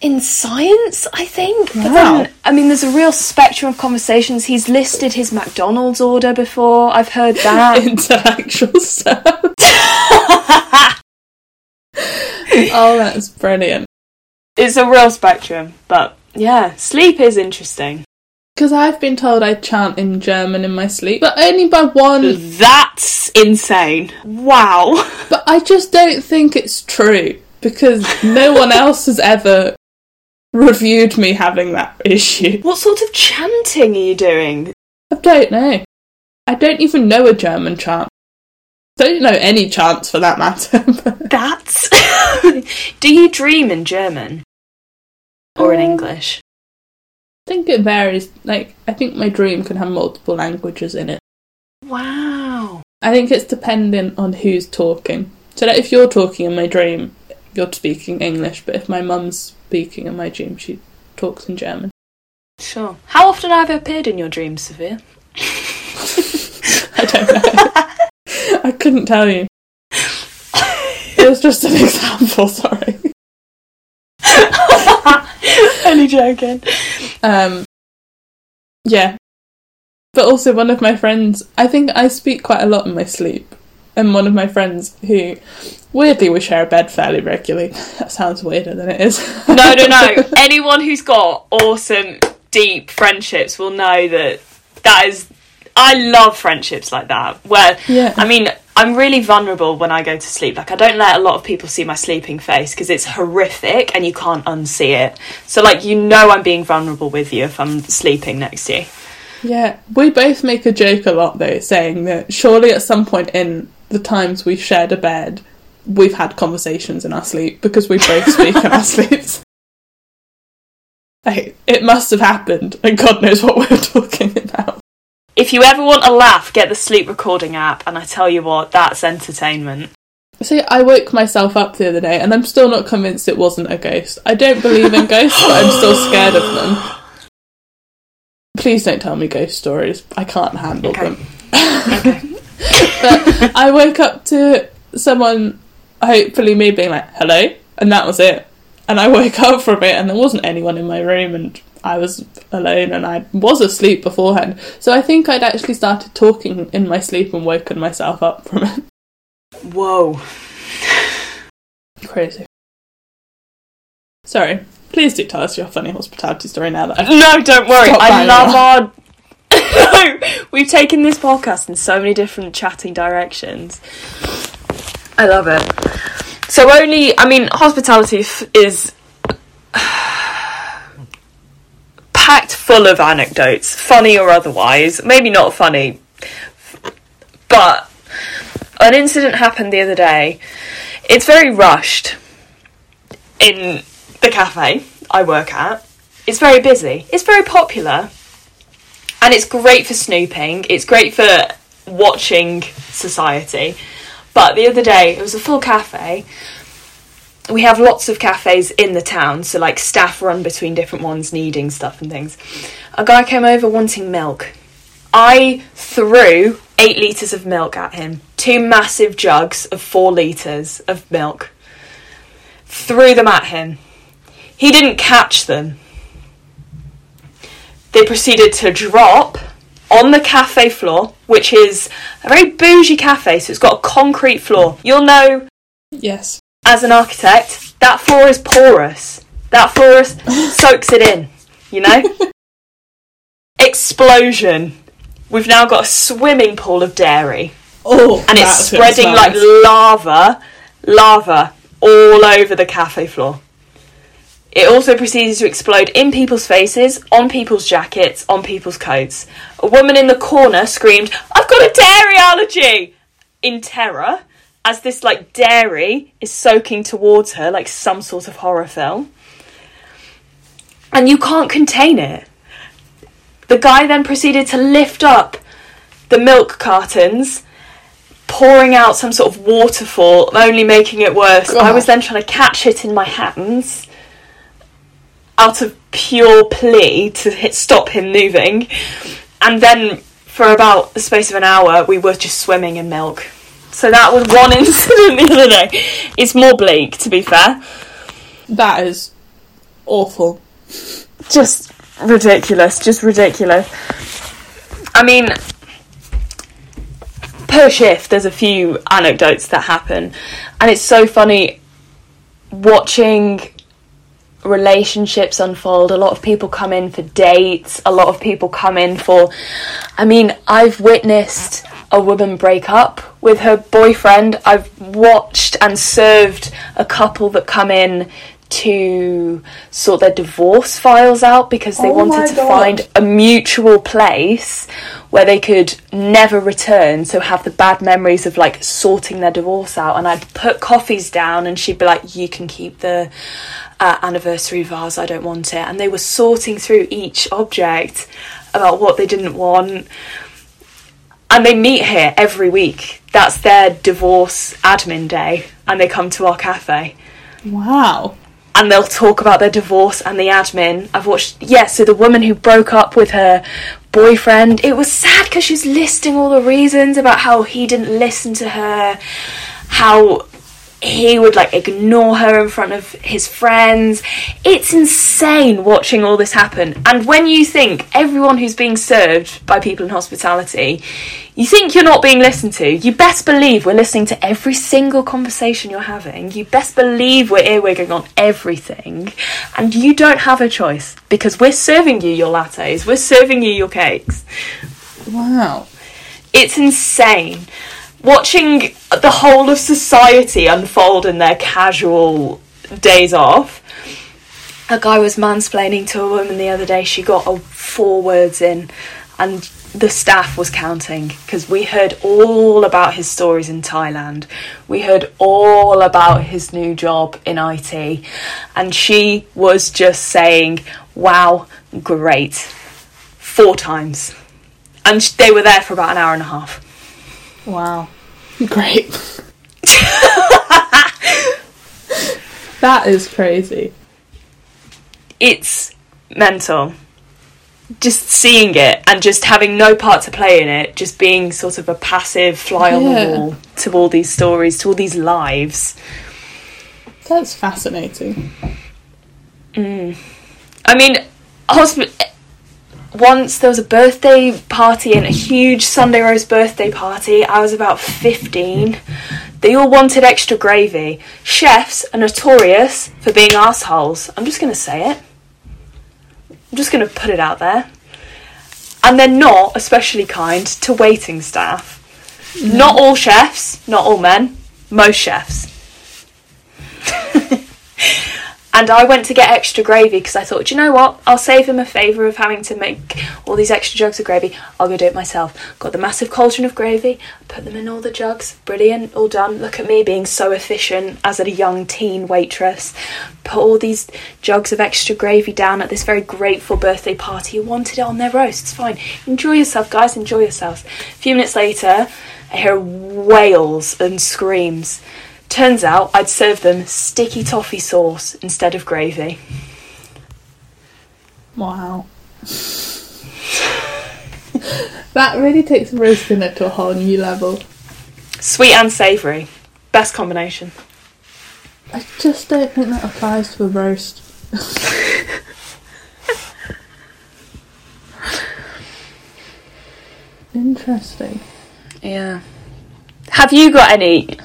A: in science, I think. But
B: Wow.
A: then, I mean, there's a real spectrum of conversations. He's listed his McDonald's order before. I've heard that.
B: Intellectual stuff. oh, that's brilliant.
A: it's a real spectrum, but yeah, sleep is interesting.
B: Because I've been told I chant in German in my sleep, but only by one.
A: That's insane. Wow.
B: But I just don't think it's true because no one else has ever reviewed me having that issue.
A: What sort of chanting are you doing?
B: I don't know. I don't even know a German chant. Don't know any chants for that matter.
A: That's. Do you dream in German? Or in
B: Um,
A: English?
B: I think it varies. Like, I think my dream can have multiple languages in it.
A: Wow.
B: I think it's dependent on who's talking. So that if you're talking in my dream, you're speaking English, but if my mum's speaking in my dream, she talks in German.
A: Sure. How often have I appeared in your dreams, Sophia?
B: I don't know. I couldn't tell you. It was just an example. Sorry.
A: Only joking.
B: Um, yeah. But also, one of my friends, I think I speak quite a lot in my sleep. And one of my friends who, weirdly, we share a bed fairly regularly. That sounds weirder than it is.
A: No, no, no. Anyone who's got awesome, deep friendships will know that that is. I love friendships like that. Where,
B: Yeah.
A: I mean, I'm really vulnerable when I go to sleep. Like, I don't let a lot of people see my sleeping face because it's horrific and you can't unsee it. So, like, you know, I'm being vulnerable with you if I'm sleeping next to you.
B: Yeah, we both make a joke a lot though, saying that surely at some point in the times we've shared a bed, we've had conversations in our sleep because we both speak in our sleeps. Like, it must have happened, and God knows what we're talking about.
A: If you ever want a laugh, get the sleep recording app, and I tell you what, that's entertainment.
B: See, I woke myself up the other day, and I'm still not convinced it wasn't a ghost. I don't believe in ghosts, but I'm still scared of them. Please don't tell me ghost stories. I can't handle
A: Okay.
B: them. But I woke up to someone, hopefully me being like, hello, and that was it. And I woke up from it, and there wasn't anyone in my room, and I was alone, and I was asleep beforehand. So I think I'd actually started talking in my sleep and woken myself up from it.
A: Whoa.
B: Crazy. Sorry. Please do tell us your funny hospitality story now that I've
A: No, don't worry. I love our. No, we've taken this podcast in so many different chatting directions. I love it. So only, I mean, hospitality f- is packed full of anecdotes, funny or otherwise. Maybe not funny, but an incident happened the other day. It's very rushed in the cafe I work at. It's very busy. It's very popular. And it's great for snooping. It's great for watching society. But the other day, it was a full cafe. We have lots of cafes in the town, so like staff run between different ones needing stuff and things. A guy came over wanting milk. I threw eight litres of milk at him. Two massive jugs of four litres of milk. Threw them at him. He didn't catch them. They proceeded to drop on the cafe floor, which is a very bougie cafe, so it's got a concrete floor. You'll know
B: Yes.
A: as an architect, that floor is porous. That floor is, soaks it in, you know? Explosion. We've now got a swimming pool of dairy
B: Oh,
A: and it's spreading like lava, lava all over the cafe floor. It also proceeded to explode in people's faces, on people's jackets, on people's coats. A woman in the corner screamed, I've got a dairy allergy! in terror as this like dairy is soaking towards her like some sort of horror film. And you can't contain it. The guy then proceeded to lift up the milk cartons pouring out some sort of waterfall, only making it worse. I was then trying to catch it in my hands out of pure plea to hit, stop him moving. And then for about the space of an hour, we were just swimming in milk. So that was one incident the other day. It's more bleak, to be fair.
B: That is awful.
A: Just ridiculous, just ridiculous. I mean, per shift, there's a few anecdotes that happen, and it's so funny watching relationships unfold. A lot of people come in for dates, a lot of people come in for. I mean, I've witnessed a woman break up with her boyfriend. I've watched and served a couple that come in to sort their divorce files out because they
B: Oh
A: wanted to
B: God.
A: find a mutual place where they could never return so have the bad memories of like sorting their divorce out and I'd put coffees down and she'd be like you can keep the uh, anniversary vase I don't want it. And they were sorting through each object about what they didn't want. And they meet here every week. That's their divorce admin day. And they come to our cafe.
B: Wow.
A: and they'll talk about their divorce and the admin. I've watched, yeah, so the woman who broke up with her boyfriend, it was sad because she was listing all the reasons about how he didn't listen to her, how he would like ignore her in front of his friends. It's insane watching all this happen. And when you think everyone who's being served by people in hospitality, you think you're not being listened to, you best believe we're listening to every single conversation you're having. You best believe we're earwigging on everything. And you don't have a choice because we're serving you your lattes, we're serving you your cakes.
B: Wow.
A: It's insane watching the whole of society unfold in their casual days off. A guy was mansplaining to a woman the other day. She got a four words in, and the staff was counting because we heard all about his stories in Thailand. We heard all about his new job in IT, and she was just saying, "Wow, great," four times, and they were there for about an hour and a half.
B: Wow. Great. that is crazy.
A: It's mental. Just seeing it and just having no part to play in it, just being sort of a passive fly on
B: Yeah.
A: the wall to all these stories, to all these lives.
B: That's fascinating. Mm.
A: I mean, hospi- once there was a birthday party and a huge Sunday roast birthday party. I was about 15. They all wanted extra gravy. Chefs are notorious for being assholes. I'm just going to say it. I'm just going to put it out there. And they're not especially kind to waiting staff. Not all chefs, not all men, most chefs. And I went to get extra gravy because I thought, "Do you know what? I'll save him a favour of having to make all these extra jugs of gravy. I'll go do it myself. Got the massive cauldron of gravy, put them in all the jugs. Brilliant, all done. Look at me being so efficient as a young teen waitress. Put all these jugs of extra gravy down at this very grateful birthday party who wanted it on their roast. It's fine. Enjoy yourself, guys. Enjoy yourselves. A few minutes later, I hear wails and screams. Turns out I'd serve them sticky toffee sauce instead of gravy.
B: Wow. that really takes roast dinner to a whole new level.
A: Sweet and savoury. Best combination.
B: I just don't think that applies to a roast. Interesting.
A: Yeah. Have you got any?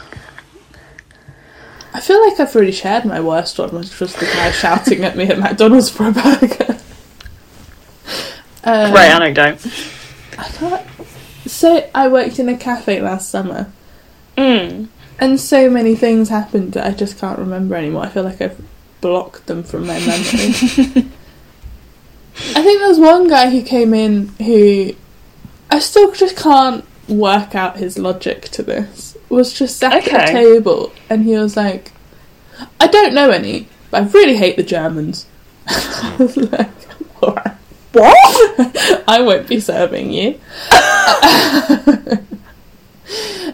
B: I feel like I've already shared my worst one, which was the guy shouting at me at McDonald's for a burger. Um,
A: Great anecdote.
B: I can't. So I worked in a cafe last summer,
A: Mm.
B: and so many things happened that I just can't remember anymore. I feel like I've blocked them from my memory. I think there was one guy who came in who I still just can't work out his logic to this. Was just sat at
A: Okay.
B: a table and he was like, "I don't know any, but I really hate the Germans." I was like, "Alright."
A: What?
B: I won't be serving you.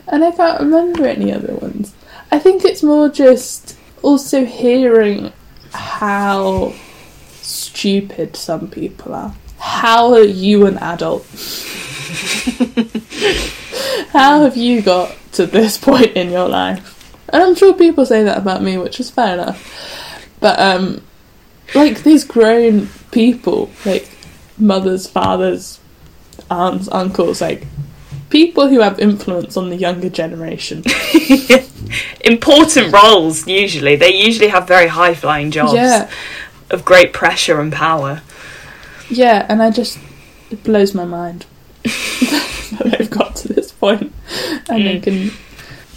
B: and I can't remember any other ones. I think it's more just also hearing how stupid some people are. How are you an adult? how have you got to this point in your life? And I'm sure people say that about me, which is fair enough. But um like these grown people, like mothers, fathers, aunts, uncles, like people who have influence on the younger generation.
A: Important roles, usually. They usually have very high flying jobs
B: Yeah,
A: of great pressure and power.
B: yeah, and I just it blows my mind that they've got to this point and they
A: Mm.
B: can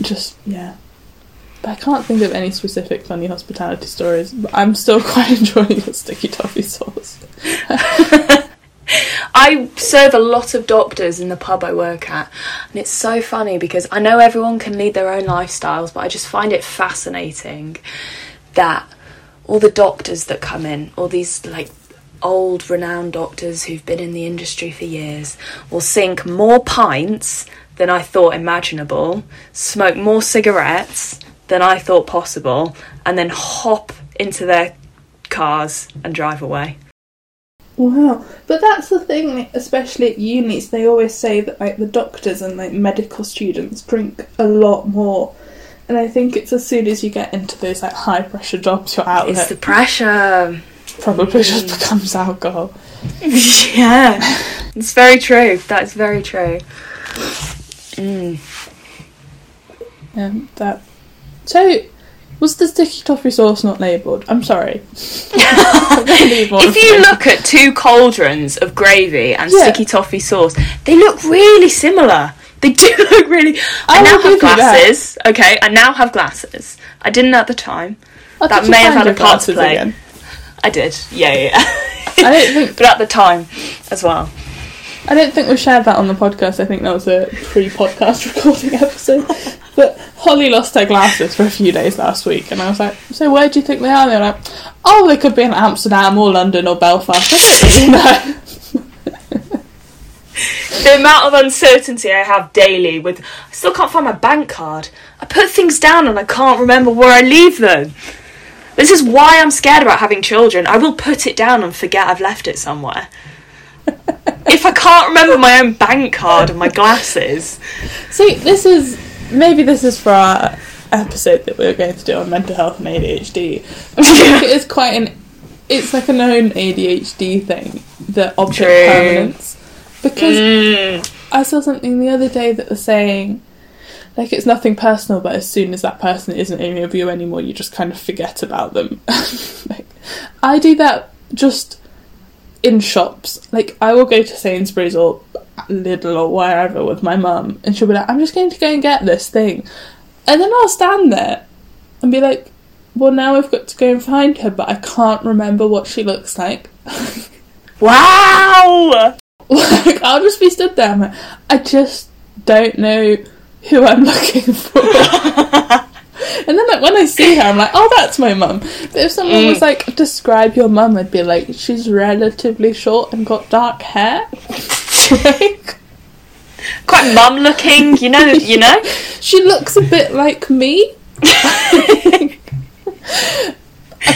B: just yeah. But I can't think of any specific funny hospitality stories. But I'm still quite enjoying the sticky toffee sauce.
A: I serve a lot of doctors in the pub I work at, and it's so funny because I know everyone can lead their own lifestyles, but I just find it fascinating that all the doctors that come in, all these like old renowned doctors who've been in the industry for years, will sink more pints than I thought imaginable, smoke more cigarettes than I thought possible, and then hop into their cars and drive away.
B: Wow, but that's the thing, especially at unis, they always say that like the doctors and like medical students drink a lot more, And I think it's as soon as you get into those like high pressure jobs, your outlet
A: It's the pressure.
B: Probably just becomes alcohol.
A: yeah, it's very true. That's very true. Mm.
B: Um, that. So, was the sticky toffee sauce not labelled? I'm sorry. I'm gonna need
A: If you look at two cauldrons of gravy and
B: Yeah.
A: sticky toffee sauce, they look really similar. They do look really. I,
B: I will
A: now have glasses. Okay, I now have glasses. I didn't at the time.
B: Oh,
A: that may have had a part to play.
B: again?
A: I did. Yeah, yeah. yeah.
B: I don't think
A: but at the time as well.
B: I don't think we shared that on the podcast. I think that was a pre-podcast recording episode. But Holly lost her glasses for a few days last week, and I was like, "So where do you think they are?" They were like, "Oh, they could be in Amsterdam or London or Belfast." I don't really know.
A: The amount of uncertainty I have daily with I still can't find my bank card. I put things down and I can't remember where I leave them. This is why I'm scared about having children. I will put it down and forget I've left it somewhere. if I can't remember my own bank card and my glasses.
B: See, this is maybe this is for our episode that we're going to do on mental health and ADHD. I it is quite an. It's like a known ADHD thing, the object
A: True.
B: permanence, because
A: Mm.
B: I saw something the other day that was saying, like, it's nothing personal, but as soon as that person isn't in your view anymore, you just kind of forget about them. like, I do that just in shops. Like, I will go to Sainsbury's or Lidl or wherever with my mum, and she'll be like, I'm just going to go and get this thing. And then I'll stand there and be like, well, now I've got to go and find her, but I can't remember what she looks like.
A: Wow!
B: Like I'll just be stood there. Like, I just don't know who I'm looking for. and then like when I see her, I'm like, oh, that's my mum. But if someone was mm. like, describe your mum, I'd be like, she's relatively short and got dark hair.
A: Quite mum looking, you know, you know?
B: she looks a bit like me. I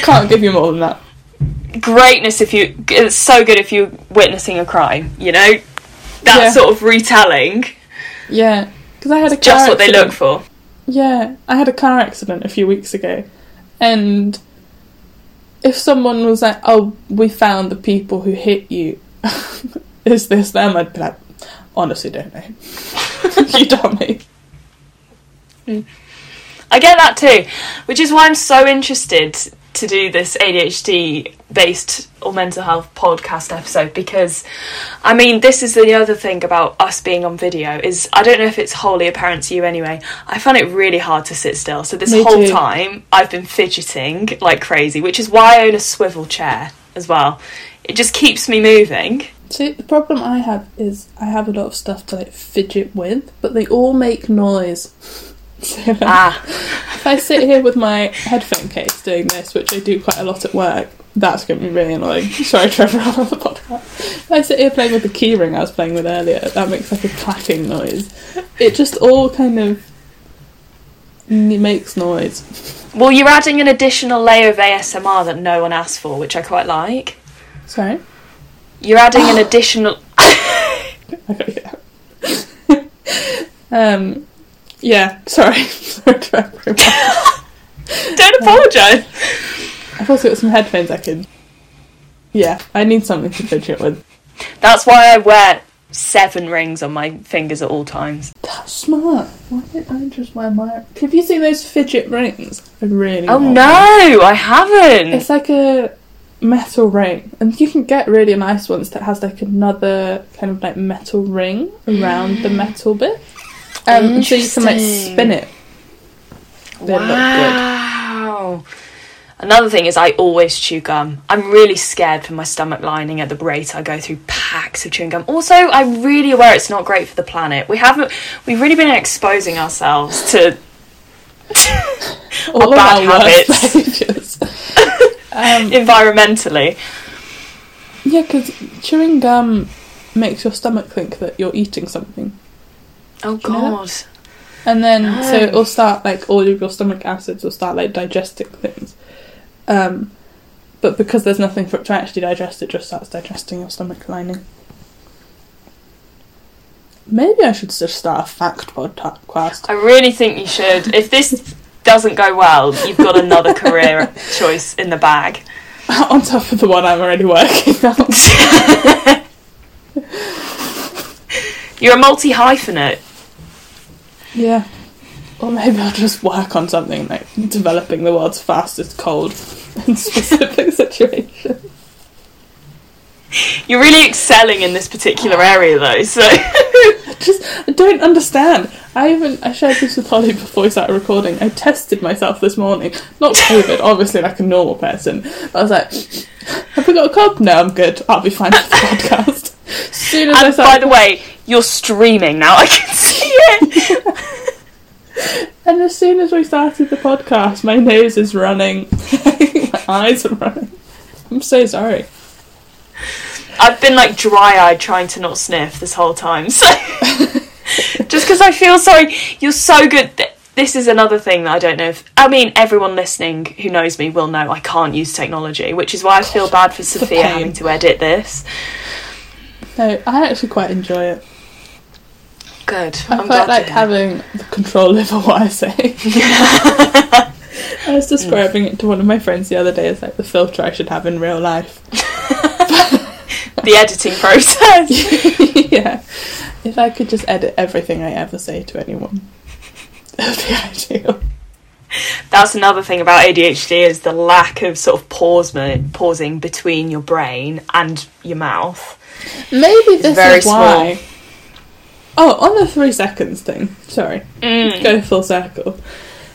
B: can't give you more than that.
A: Greatness if you it's so good if you're witnessing a crime, you know? That
B: Yeah.
A: sort of retelling.
B: Yeah, because I had a
A: Just what they look for.
B: Yeah, I had a car accident a few weeks ago, and if someone was like, "Oh, we found the people who hit you," is this them? I'd be like, honestly, don't know. you dummy.
A: I get that too, which is why I'm so interested to do this ADHD based or mental health podcast episode because I mean this is the other thing about us being on video is I don't know if it's wholly apparent to you anyway. I find it really hard to sit still. So this
B: Me
A: whole
B: too.
A: time I've been fidgeting like crazy, which is why I own a swivel chair as well. It just keeps me moving.
B: See, the problem I have is I have a lot of stuff to like fidget with, but they all make noise. So
A: Ah,
B: if I sit here with my headphone case doing this, which I do quite a lot at work, that's going to be really annoying. Sorry, Trevor, I'm on the podcast. If I sit here playing with the keyring I was playing with earlier, that makes like a clacking noise. It just all kind of makes noise.
A: well you're adding an additional layer of ASMR that no one asked for, which I quite like.
B: Sorry?
A: You're adding an additional
B: Okay, yeah. um, yeah, sorry.
A: Don't apologise.
B: I've also got some headphones I could. Yeah, I need something to fidget with.
A: That's why I wear seven rings on my fingers at all times.
B: That's smart. Why didn't I just wear my? Have you seen those fidget rings? I really.
A: Oh
B: want
A: no,
B: one.
A: I haven't.
B: It's like a metal ring, and you can get really nice ones that has like another kind of like metal ring around the metal bit. Um, so you can like spin it. They
A: wow. Another thing is I always chew gum. I'm really scared for my stomach lining at the rate I go through packs of chewing gum. Also, I'm really aware it's not great for the planet. We haven't we've really been exposing ourselves to
B: All
A: bad habits.
B: um,
A: environmentally.
B: yeah, because chewing gum makes your stomach think that you're eating something.
A: Oh
B: you know
A: god.
B: And then, so
A: Oh.
B: it'll start like all of your stomach acids will start like digesting things. Um, but because there's nothing for it to actually digest, it just starts digesting your stomach lining. Maybe I should just start a fact podcast.
A: I really think you should. If this doesn't go well, you've got another career choice in the bag.
B: On top of the one I'm already working on.
A: You're a multi hyphenate.
B: Yeah. Or maybe I'll just work on something like developing the world's fastest cold in specific situations.
A: You're really excelling in this particular area, though. So I
B: Just I don't understand. I even I shared this with Holly before we started recording. I tested myself this morning. Not COVID, obviously like a normal person. But I was like, have we got a cold? No, I'm good. I'll be fine for the podcast. As soon as I
A: and by the way, you're streaming now. I can see it.
B: And as soon as we started the podcast, my nose is running. my eyes are running. I'm so sorry.
A: I've been like dry-eyed trying to not sniff this whole time. So just because I feel sorry, you're so good. This is another thing that I don't know if. I mean, everyone listening who knows me will know I can't use technology, which is why I feel bad for Sophia having to edit this.
B: No, I actually quite enjoy it.
A: Good.
B: I
A: I'm
B: quite like having the control over what I say. I was describing it to one of my friends the other day as like the filter I should have in real life.
A: the editing process.
B: yeah. If I could just edit everything I ever say to anyone, that would be ideal.
A: That's another thing about ADHD is the lack of sort of pause pausing between your brain and your mouth.
B: Maybe this
A: very
B: is why. Oh, on the three seconds thing. Sorry,
A: Mm.
B: go full circle.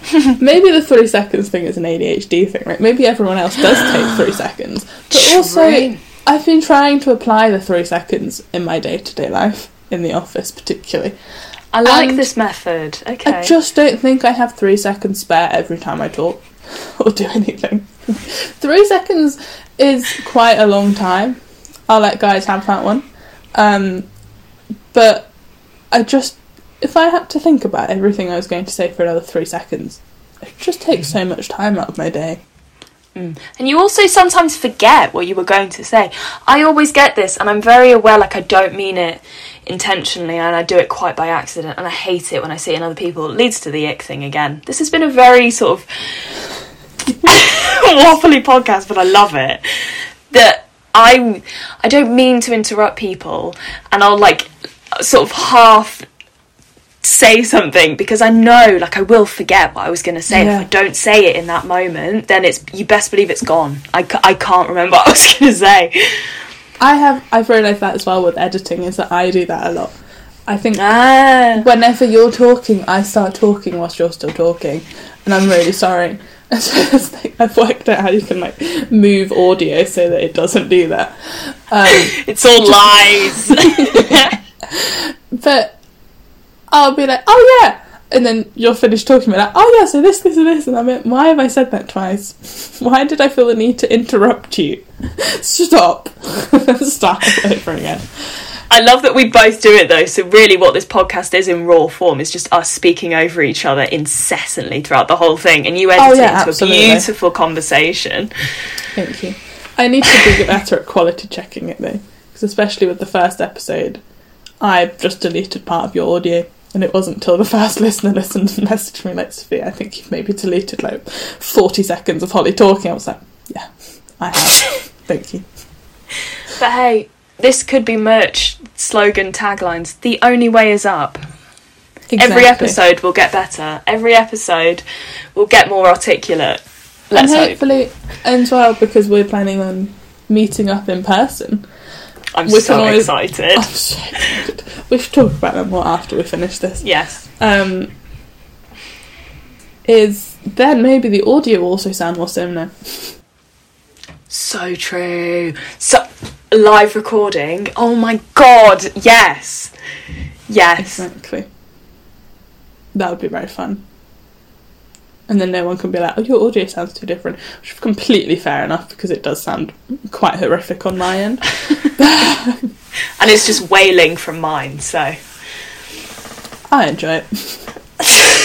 B: Maybe the three seconds thing is an ADHD thing, right? Maybe everyone else does take three seconds, but also. I've been trying to apply the three seconds in my day to day life, in the office particularly.
A: I like this method. Okay.
B: I just don't think I have three seconds spare every time I talk or do anything. three seconds is quite a long time. I'll let guys have that one. Um, but I just, if I had to think about everything I was going to say for another three seconds, it just takes so much time out of my day.
A: Mm. And you also sometimes forget what you were going to say. I always get this, and I'm very aware, like, I don't mean it intentionally, and I do it quite by accident, and I hate it when I see it in other people. It leads to the ick thing again. This has been a very sort of waffly podcast, but I love it. That I, I don't mean to interrupt people, and I'll, like, sort of half say something because I know like I will forget what I was going to say.
B: Yeah.
A: If I don't say it in that moment, then it's you best believe it's gone. I, I can't remember what I was going to say.
B: I have, I've realised that as well with editing, is that I do that a lot. I think
A: Ah,
B: whenever you're talking, I start talking whilst you're still talking, and I'm really sorry. I've worked out how you can like move audio so that it doesn't do that. Um,
A: it's all lies.
B: But I'll be like, oh yeah, and then you'll finish talking about, like, oh yeah, so this, this, and this, and I'm like, why have I said that twice? Why did I feel the need to interrupt you? Stop. Start over again.
A: I love that we both do it though. So really, what this podcast is in raw form is just us speaking over each other incessantly throughout the whole thing, and you edit
B: Oh,
A: it into
B: absolutely.
A: a beautiful conversation.
B: Thank you. I need to be better at quality checking it though, because especially with the first episode, I just deleted part of your audio, and it wasn't until the first listener listened and messaged me like, Sophia, I think you've maybe deleted like forty seconds of Holly talking. I was like, yeah, I have. Thank you.
A: But hey, this could be merch slogan taglines. The only way is up.
B: Exactly.
A: Every episode will get better. Every episode will get more articulate. Let's
B: and
A: hope.
B: hopefully, as well, because we're planning on meeting up in person.
A: I'm
B: we
A: so excited.
B: I'm so excited. We should talk about that more after we finish this.
A: Yes.
B: um, is then maybe the audio will also sound more similar.
A: So true. So live recording. Oh my god. Yes. Yes.
B: Exactly. That would be very fun. And then no one can be like, oh, your audio sounds too different. Which is completely fair enough because it does sound quite horrific on my end.
A: And it's just wailing from mine. So
B: I enjoy it.